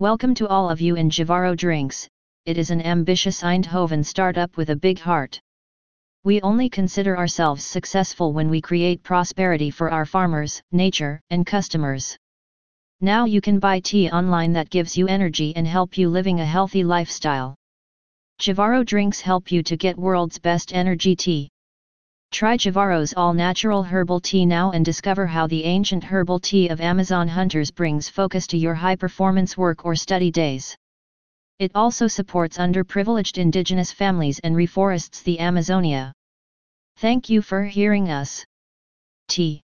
Welcome to all of you in Jivaro Drinks, it is an ambitious Eindhoven startup with a big heart. We only consider ourselves successful when we create prosperity for our farmers, nature, and customers. Now you can buy tea online that gives you energy and help you living a healthy lifestyle. Jivaro drinks help you to get world's best energy tea. Try Jivaro's all-natural herbal tea now and discover how the ancient herbal tea of Amazon hunters brings focus to your high-performance work or study days. It also supports underprivileged indigenous families and reforests the Amazonia. Thank you for hearing us. Tea